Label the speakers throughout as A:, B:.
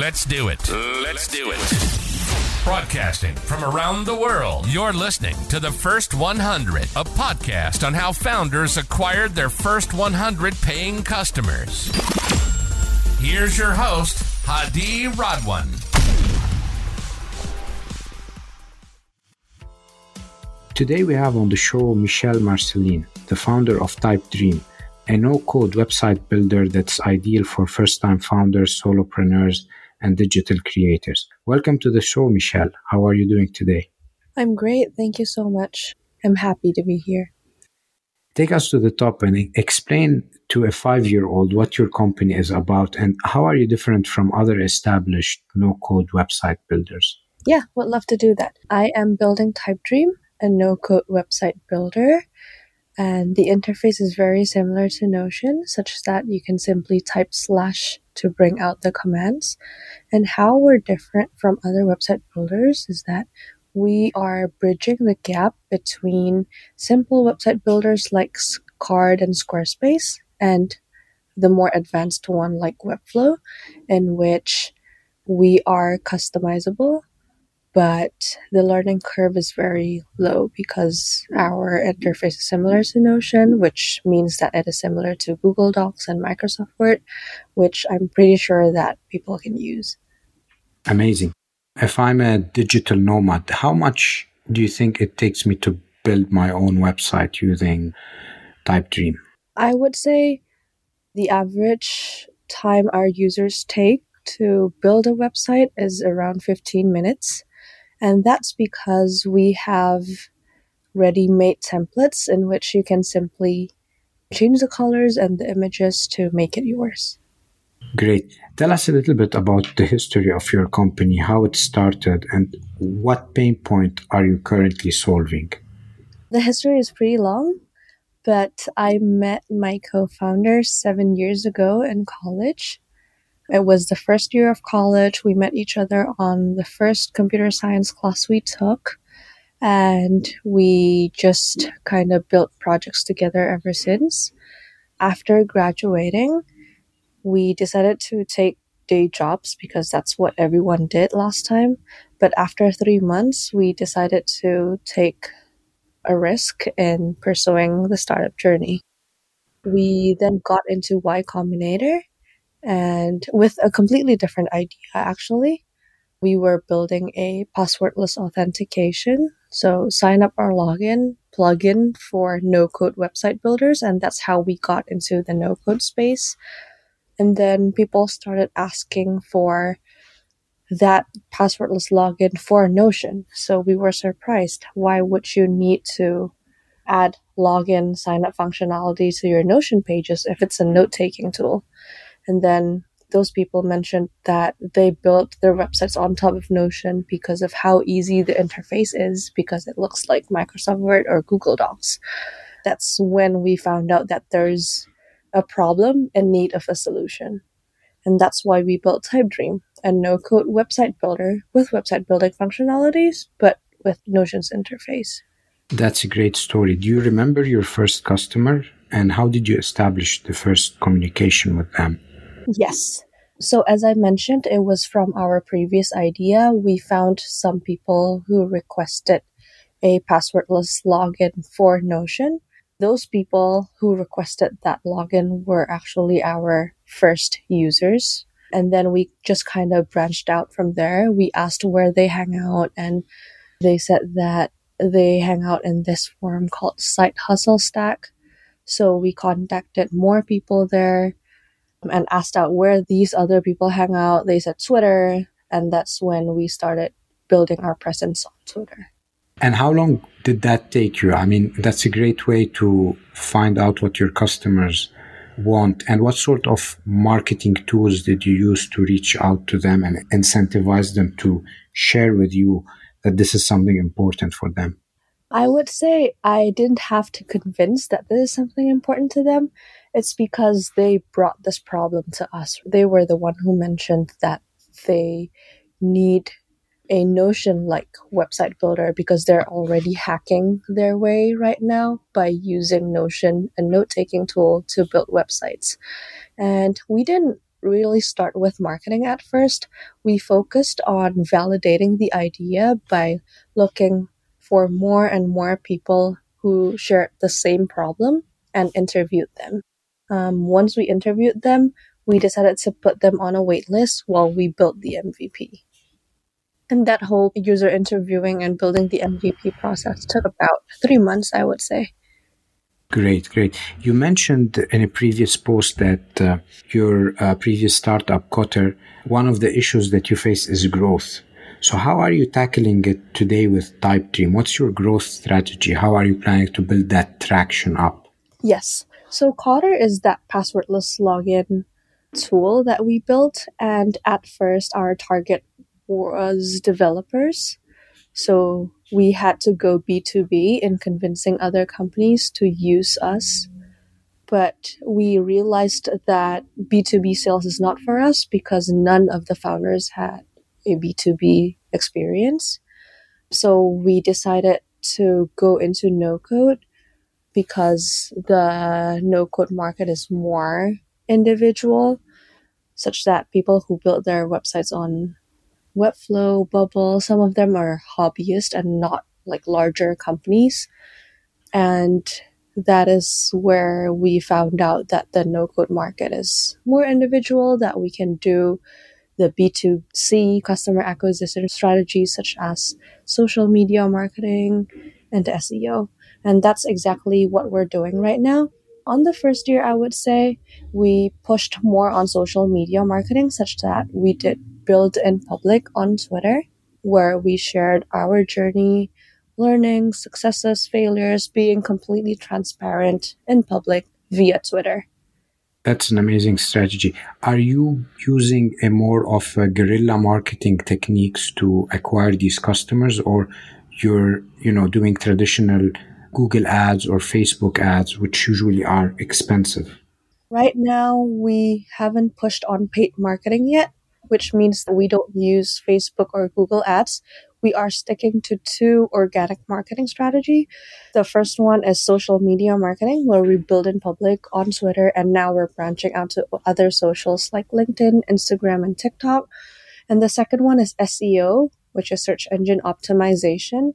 A: Let's do it. Let's do it. Broadcasting from around the world, you're listening to the First 100, a podcast on how founders acquired their first 100 paying customers. Here's your host, Hadi Radwan.
B: Today we have on the show Michelle Marcelline, the founder of Typedream, a no-code website builder that's ideal for first-time founders, solopreneurs, and digital creators. Welcome to the show, Michelle. How are you doing today?
C: I'm great. Thank you so much. I'm happy to be here.
B: Take us to the top and explain to a five-year-old what your company is about and how are you different from other established no-code website builders?
C: Yeah, would love to do that. I am building Typedream, a no-code website builder and the interface is very similar to Notion, such that you can simply type slash to bring out the commands. And how we're different from other website builders is that we are bridging the gap between simple website builders like Carrd and Squarespace and the more advanced one like Webflow, in which we are customizable but the learning curve is very low because our interface is similar to Notion, which means that it is similar to Google Docs and Microsoft Word, which I'm pretty sure that people can use.
B: Amazing. If I'm a digital nomad, how much do you think it takes me to build my own website using Typedream?
C: I would say the average time our users take to build a website is around 15 minutes. And that's because we have ready made templates in which you can simply change the colors and the images to make it yours.
B: Great. Tell us a little bit about the history of your company, how it started, and what pain point are you currently solving?
C: The history is pretty long, but I met my co founder seven years ago in college. It was the first year of college. We met each other on the first computer science class we took. And we just kind of built projects together ever since. After graduating, we decided to take day jobs because that's what everyone did last time. But after three months, we decided to take a risk in pursuing the startup journey. We then got into Y Combinator and with a completely different idea, actually. We were building a passwordless authentication. So sign up our login plugin for no code website builders. And that's how we got into the no code space. And then people started asking for that passwordless login for Notion. So we were surprised. Why would you need to add login sign up functionality to your Notion pages if it's a note taking tool? And then those people mentioned that they built their websites on top of Notion because of how easy the interface is, because it looks like Microsoft Word or Google Docs. That's when we found out that there's a problem in need of a solution. And that's why we built Typedream, a no code website builder with website building functionalities, but with Notion's interface.
B: That's a great story. Do you remember your first customer and how did you establish the first communication with them?
C: Yes. So, as I mentioned, it was from our previous idea. We found some people who requested a passwordless login for Notion. Those people who requested that login were actually our first users. And then we just kind of branched out from there. We asked where they hang out, and they said that they hang out in this forum called Side Hustle Stack. So we contacted more people there and asked out where these other people hang out. They said Twitter, and that's when we started building our presence on Twitter.
B: And how long did that take you? I mean, that's a great way to find out what your customers want. And what sort of marketing tools did you use to reach out to them and incentivize them to share with you that this is something important for them?
C: I would say I didn't have to convince that this is something important to them. It's because they brought this problem to us. They were the one who mentioned that they need a Notion like website builder because they're already hacking their way right now by using Notion, a note taking tool, to build websites. And we didn't really start with marketing at first. We focused on validating the idea by looking for more and more people who shared the same problem and interviewed them. Um, once we interviewed them, we decided to put them on a wait list while we built the MVP. And that whole user interviewing and building the MVP process took about three months, I would say.
B: Great, great. You mentioned in a previous post that uh, your uh, previous startup, Cotter, one of the issues that you face is growth. So how are you tackling it today with Typedream? What's your growth strategy? How are you planning to build that traction up?
C: Yes. So Cotter is that passwordless login tool that we built. And at first, our target was developers. So we had to go B2B in convincing other companies to use us. But we realized that B2B sales is not for us because none of the founders had a B2B experience. So we decided to go into no code because the no code market is more individual, such that people who build their websites on Webflow, Bubble, some of them are hobbyists and not like larger companies. And that is where we found out that the no code market is more individual, that we can do the B2C customer acquisition strategies such as social media marketing and SEO. And that's exactly what we're doing right now. On the first year, I would say we pushed more on social media marketing such that we did build in public on Twitter where we shared our journey, learning, successes, failures, being completely transparent in public via Twitter.
B: That's an amazing strategy. Are you using a more of a guerrilla marketing techniques to acquire these customers or you're, you know, doing traditional Google ads or Facebook ads, which usually are expensive?
C: Right now, we haven't pushed on paid marketing yet, which means that we don't use Facebook or Google ads. We are sticking to two organic marketing strategy. The first one is social media marketing, where we build in public on Twitter, and now we're branching out to other socials like LinkedIn, Instagram, and TikTok. And the second one is SEO, which is search engine optimization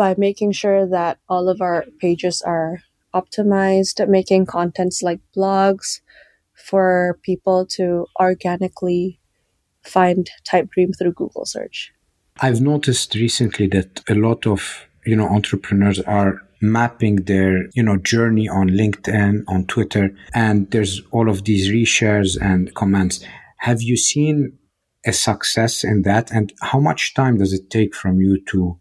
C: by making sure that all of our pages are optimized, making contents like blogs for people to organically find Typedream through Google search.
B: I've noticed recently that a lot of, you know, entrepreneurs are mapping their, you know, journey on LinkedIn, on Twitter, and there's all of these reshares and comments. Have you seen a success in that? And how much time does it take from you to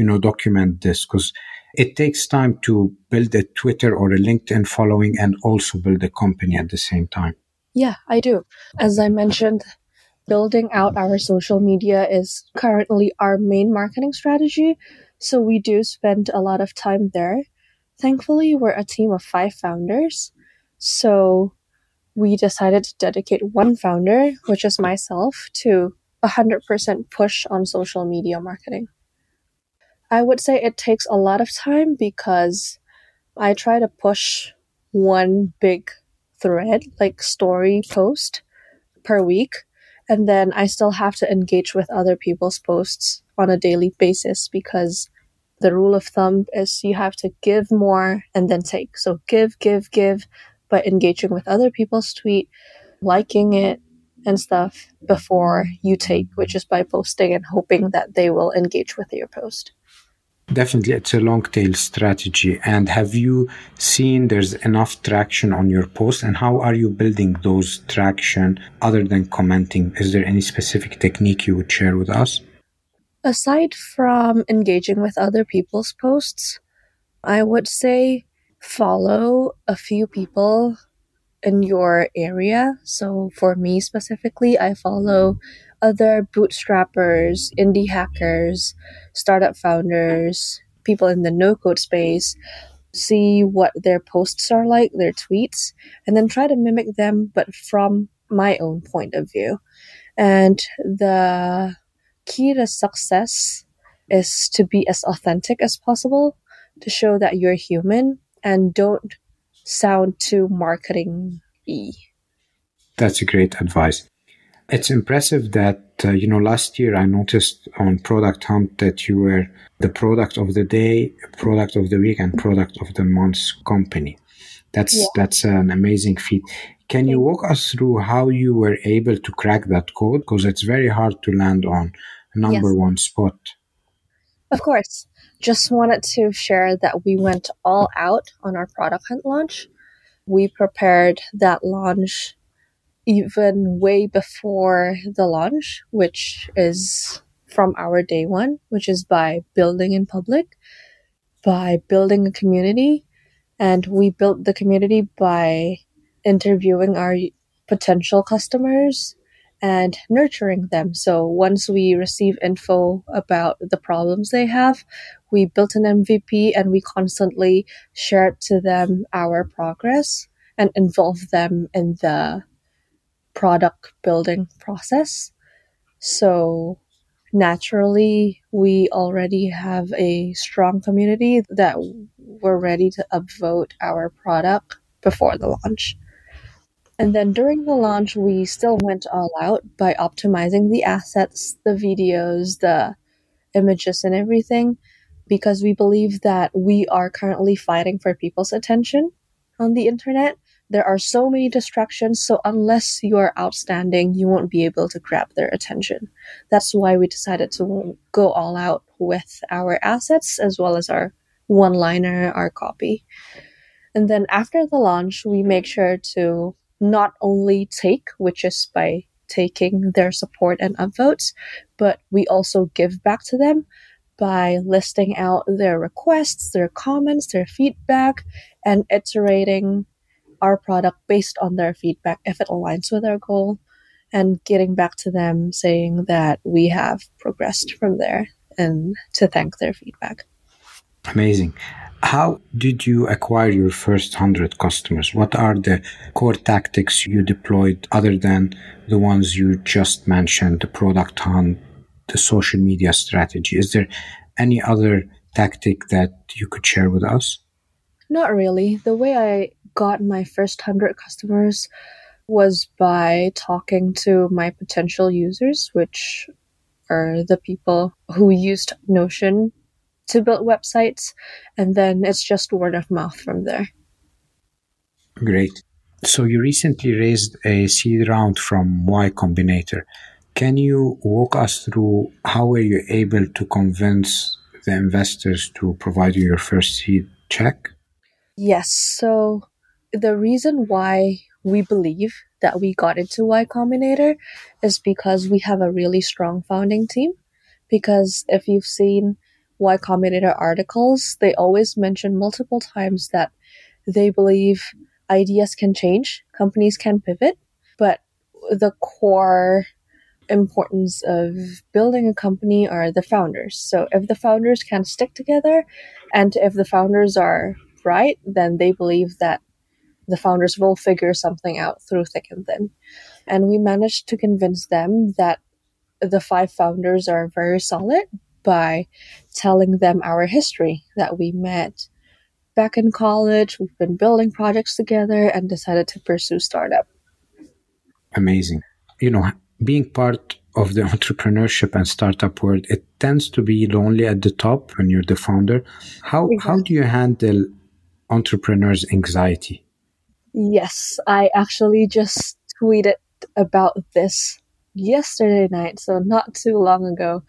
B: you know, document this because it takes time to build a Twitter or a LinkedIn following and also build a company at the same time.
C: Yeah, I do. As I mentioned, building out our social media is currently our main marketing strategy. So we do spend a lot of time there. Thankfully, we're a team of five founders. So we decided to dedicate one founder, which is myself, to 100% push on social media marketing. I would say it takes a lot of time because I try to push one big thread, like story post per week. And then I still have to engage with other people's posts on a daily basis because the rule of thumb is you have to give more and then take. So give, give, give by engaging with other people's tweet, liking it and stuff before you take, which is by posting and hoping that they will engage with your post.
B: Definitely, it's a long tail strategy. And have you seen there's enough traction on your post? And how are you building those traction other than commenting? Is there any specific technique you would share with us?
C: Aside from engaging with other people's posts, I would say follow a few people in your area. So for me specifically, I follow other bootstrappers, indie hackers, startup founders, people in the no code space, see what their posts are like, their tweets, and then try to mimic them, but from my own point of view. And the key to success is to be as authentic as possible, to show that you're human and don't sound too marketing y.
B: That's a great advice. It's impressive that, uh, you know, last year I noticed on Product Hunt that you were the product of the day, product of the week, and product of the month company. That's, yeah. that's an amazing feat. Can you walk us through how you were able to crack that code? Because it's very hard to land on number yes. one spot.
C: Of course. Just wanted to share that we went all out on our product hunt launch. We prepared that launch even way before the launch, which is from our day one, which is by building in public, by building a community. And we built the community by interviewing our potential customers and nurturing them. So once we receive info about the problems they have, we built an MVP and we constantly shared to them our progress and involve them in the product building process. So naturally, we already have a strong community that we're ready to upvote our product before the launch. And then during the launch, we still went all out by optimizing the assets, the videos, the images, and everything, because we believe that we are currently fighting for people's attention on the internet. There are so many distractions, so unless you are outstanding, you won't be able to grab their attention. That's why we decided to go all out with our assets as well as our one liner, our copy. And then after the launch, we make sure to not only take, which is by taking their support and upvotes, but we also give back to them by listing out their requests, their comments, their feedback, and iterating our product based on their feedback if it aligns with our goal, and getting back to them saying that we have progressed from there and to thank their feedback.
B: Amazing. How did you acquire your first 100 customers? What are the core tactics you deployed other than the ones you just mentioned, the product hunt, the social media strategy? Is there any other tactic that you could share with us?
C: Not really. The way I got my first 100 customers was by talking to my potential users, which are the people who used Notion to build websites, and then it's just word of mouth from there.
B: Great. So you recently raised a seed round from Y Combinator. Can you walk us through how were you able to convince the investors to provide you your first seed check?
C: Yes. So the reason why we believe that we got into Y Combinator is because we have a really strong founding team. Because if you've seen Y Combinator articles, they always mention multiple times that they believe ideas can change, companies can pivot, but the core importance of building a company are the founders. So if the founders can stick together and if the founders are right, then they believe that the founders will figure something out through thick and thin. And we managed to convince them that the five founders are very solid, by telling them our history that we met back in college. We've been building projects together and decided to pursue startup.
B: Amazing. You know, being part of the entrepreneurship and startup world, it tends to be lonely at the top when you're the founder. How exactly. how do you handle entrepreneurs' anxiety?
C: Yes, I actually just tweeted about this yesterday night, so not too long ago,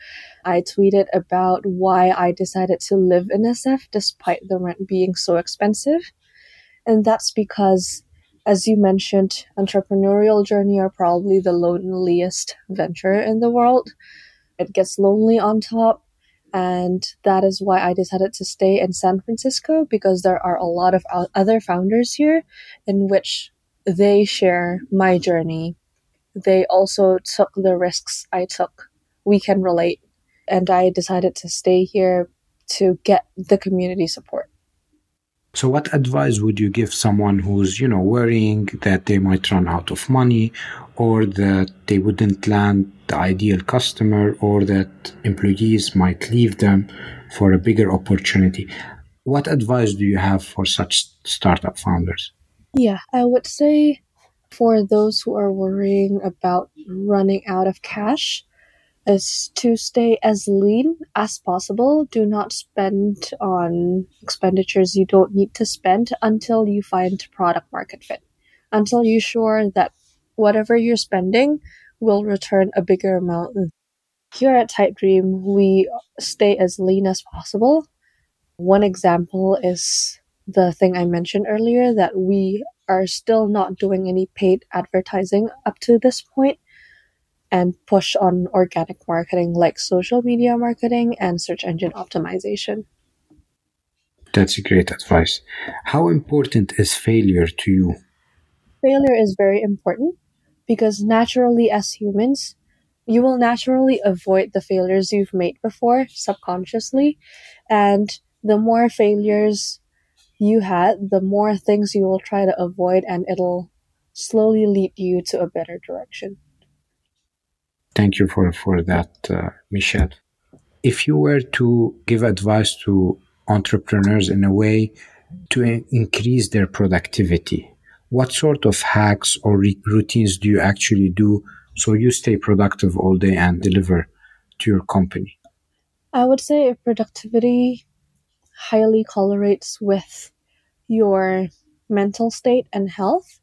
C: I tweeted about why I decided to live in SF despite the rent being so expensive. And that's because, as you mentioned, entrepreneurial journey are probably the loneliest venture in the world. It gets lonely on top. And that is why I decided to stay in San Francisco because there are a lot of other founders here in which they share my journey they also took the risks I took. We can relate. And I decided to stay here to get the community support.
B: So, what advice would you give someone who's, you know, worrying that they might run out of money or that they wouldn't land the ideal customer or that employees might leave them for a bigger opportunity? What advice do you have for such startup founders?
C: Yeah, I would say for those who are worrying about running out of cash is to stay as lean as possible. Do not spend on expenditures you don't need to spend until you find product market fit. Until you're sure that whatever you're spending will return a bigger amount. Here at Typedream, we stay as lean as possible. One example is the thing I mentioned earlier that we are still not doing any paid advertising up to this point and push on organic marketing like social media marketing and search engine optimization.
B: That's great advice. How important is failure to you?
C: Failure is very important because naturally, as humans, you will naturally avoid the failures you've made before subconsciously. And the more failures you had, the more things you will try to avoid, and it'll slowly lead you to a better direction.
B: Thank you for, for that, uh, Michelle. If you were to give advice to entrepreneurs in a way to increase their productivity, what sort of hacks or re- routines do you actually do so you stay productive all day and deliver to your company?
C: I would say productivity highly correlates with your mental state and health.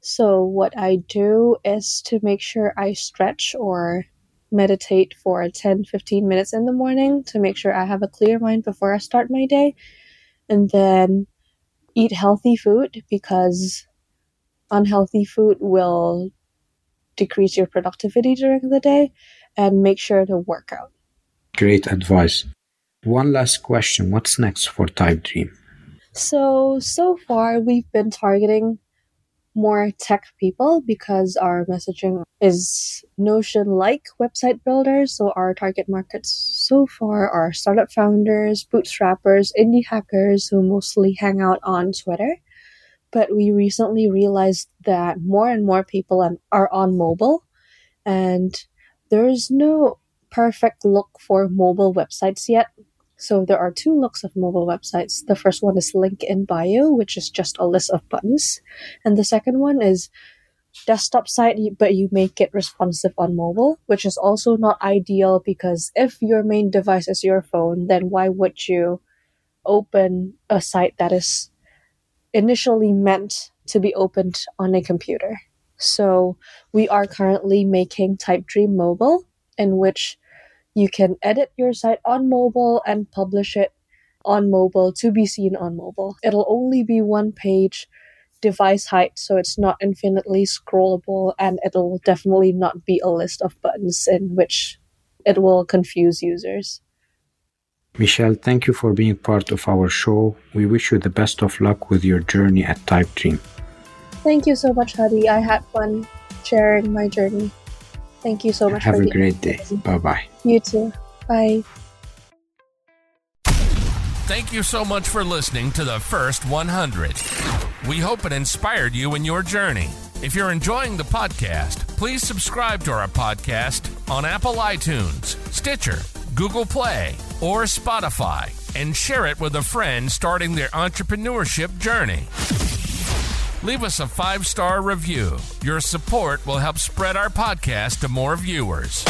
C: So, what I do is to make sure I stretch or meditate for 10 15 minutes in the morning to make sure I have a clear mind before I start my day. And then eat healthy food because unhealthy food will decrease your productivity during the day and make sure to work out.
B: Great advice. One last question What's next for Typedream?
C: So, so far we've been targeting more tech people because our messaging is Notion like website builders. So, our target markets so far are startup founders, bootstrappers, indie hackers who mostly hang out on Twitter. But we recently realized that more and more people are on mobile, and there's no perfect look for mobile websites yet. So there are two looks of mobile websites. The first one is link in bio, which is just a list of buttons. And the second one is desktop site, but you make it responsive on mobile, which is also not ideal because if your main device is your phone, then why would you open a site that is initially meant to be opened on a computer? So we are currently making Typedream Mobile, in which you can edit your site on mobile and publish it on mobile to be seen on mobile. It'll only be one page device height, so it's not infinitely scrollable, and it'll definitely not be a list of buttons in which it will confuse users.
B: Michelle, thank you for being part of our show. We wish you the best of luck with your journey at Typedream.
C: Thank you so much, Hadi. I had fun sharing my journey. Thank you so much.
B: Have a great day. Bye bye.
C: You too. Bye.
A: Thank you so much for listening to the first 100. We hope it inspired you in your journey. If you're enjoying the podcast, please subscribe to our podcast on Apple iTunes, Stitcher, Google Play, or Spotify, and share it with a friend starting their entrepreneurship journey. Leave us a five star review. Your support will help spread our podcast to more viewers.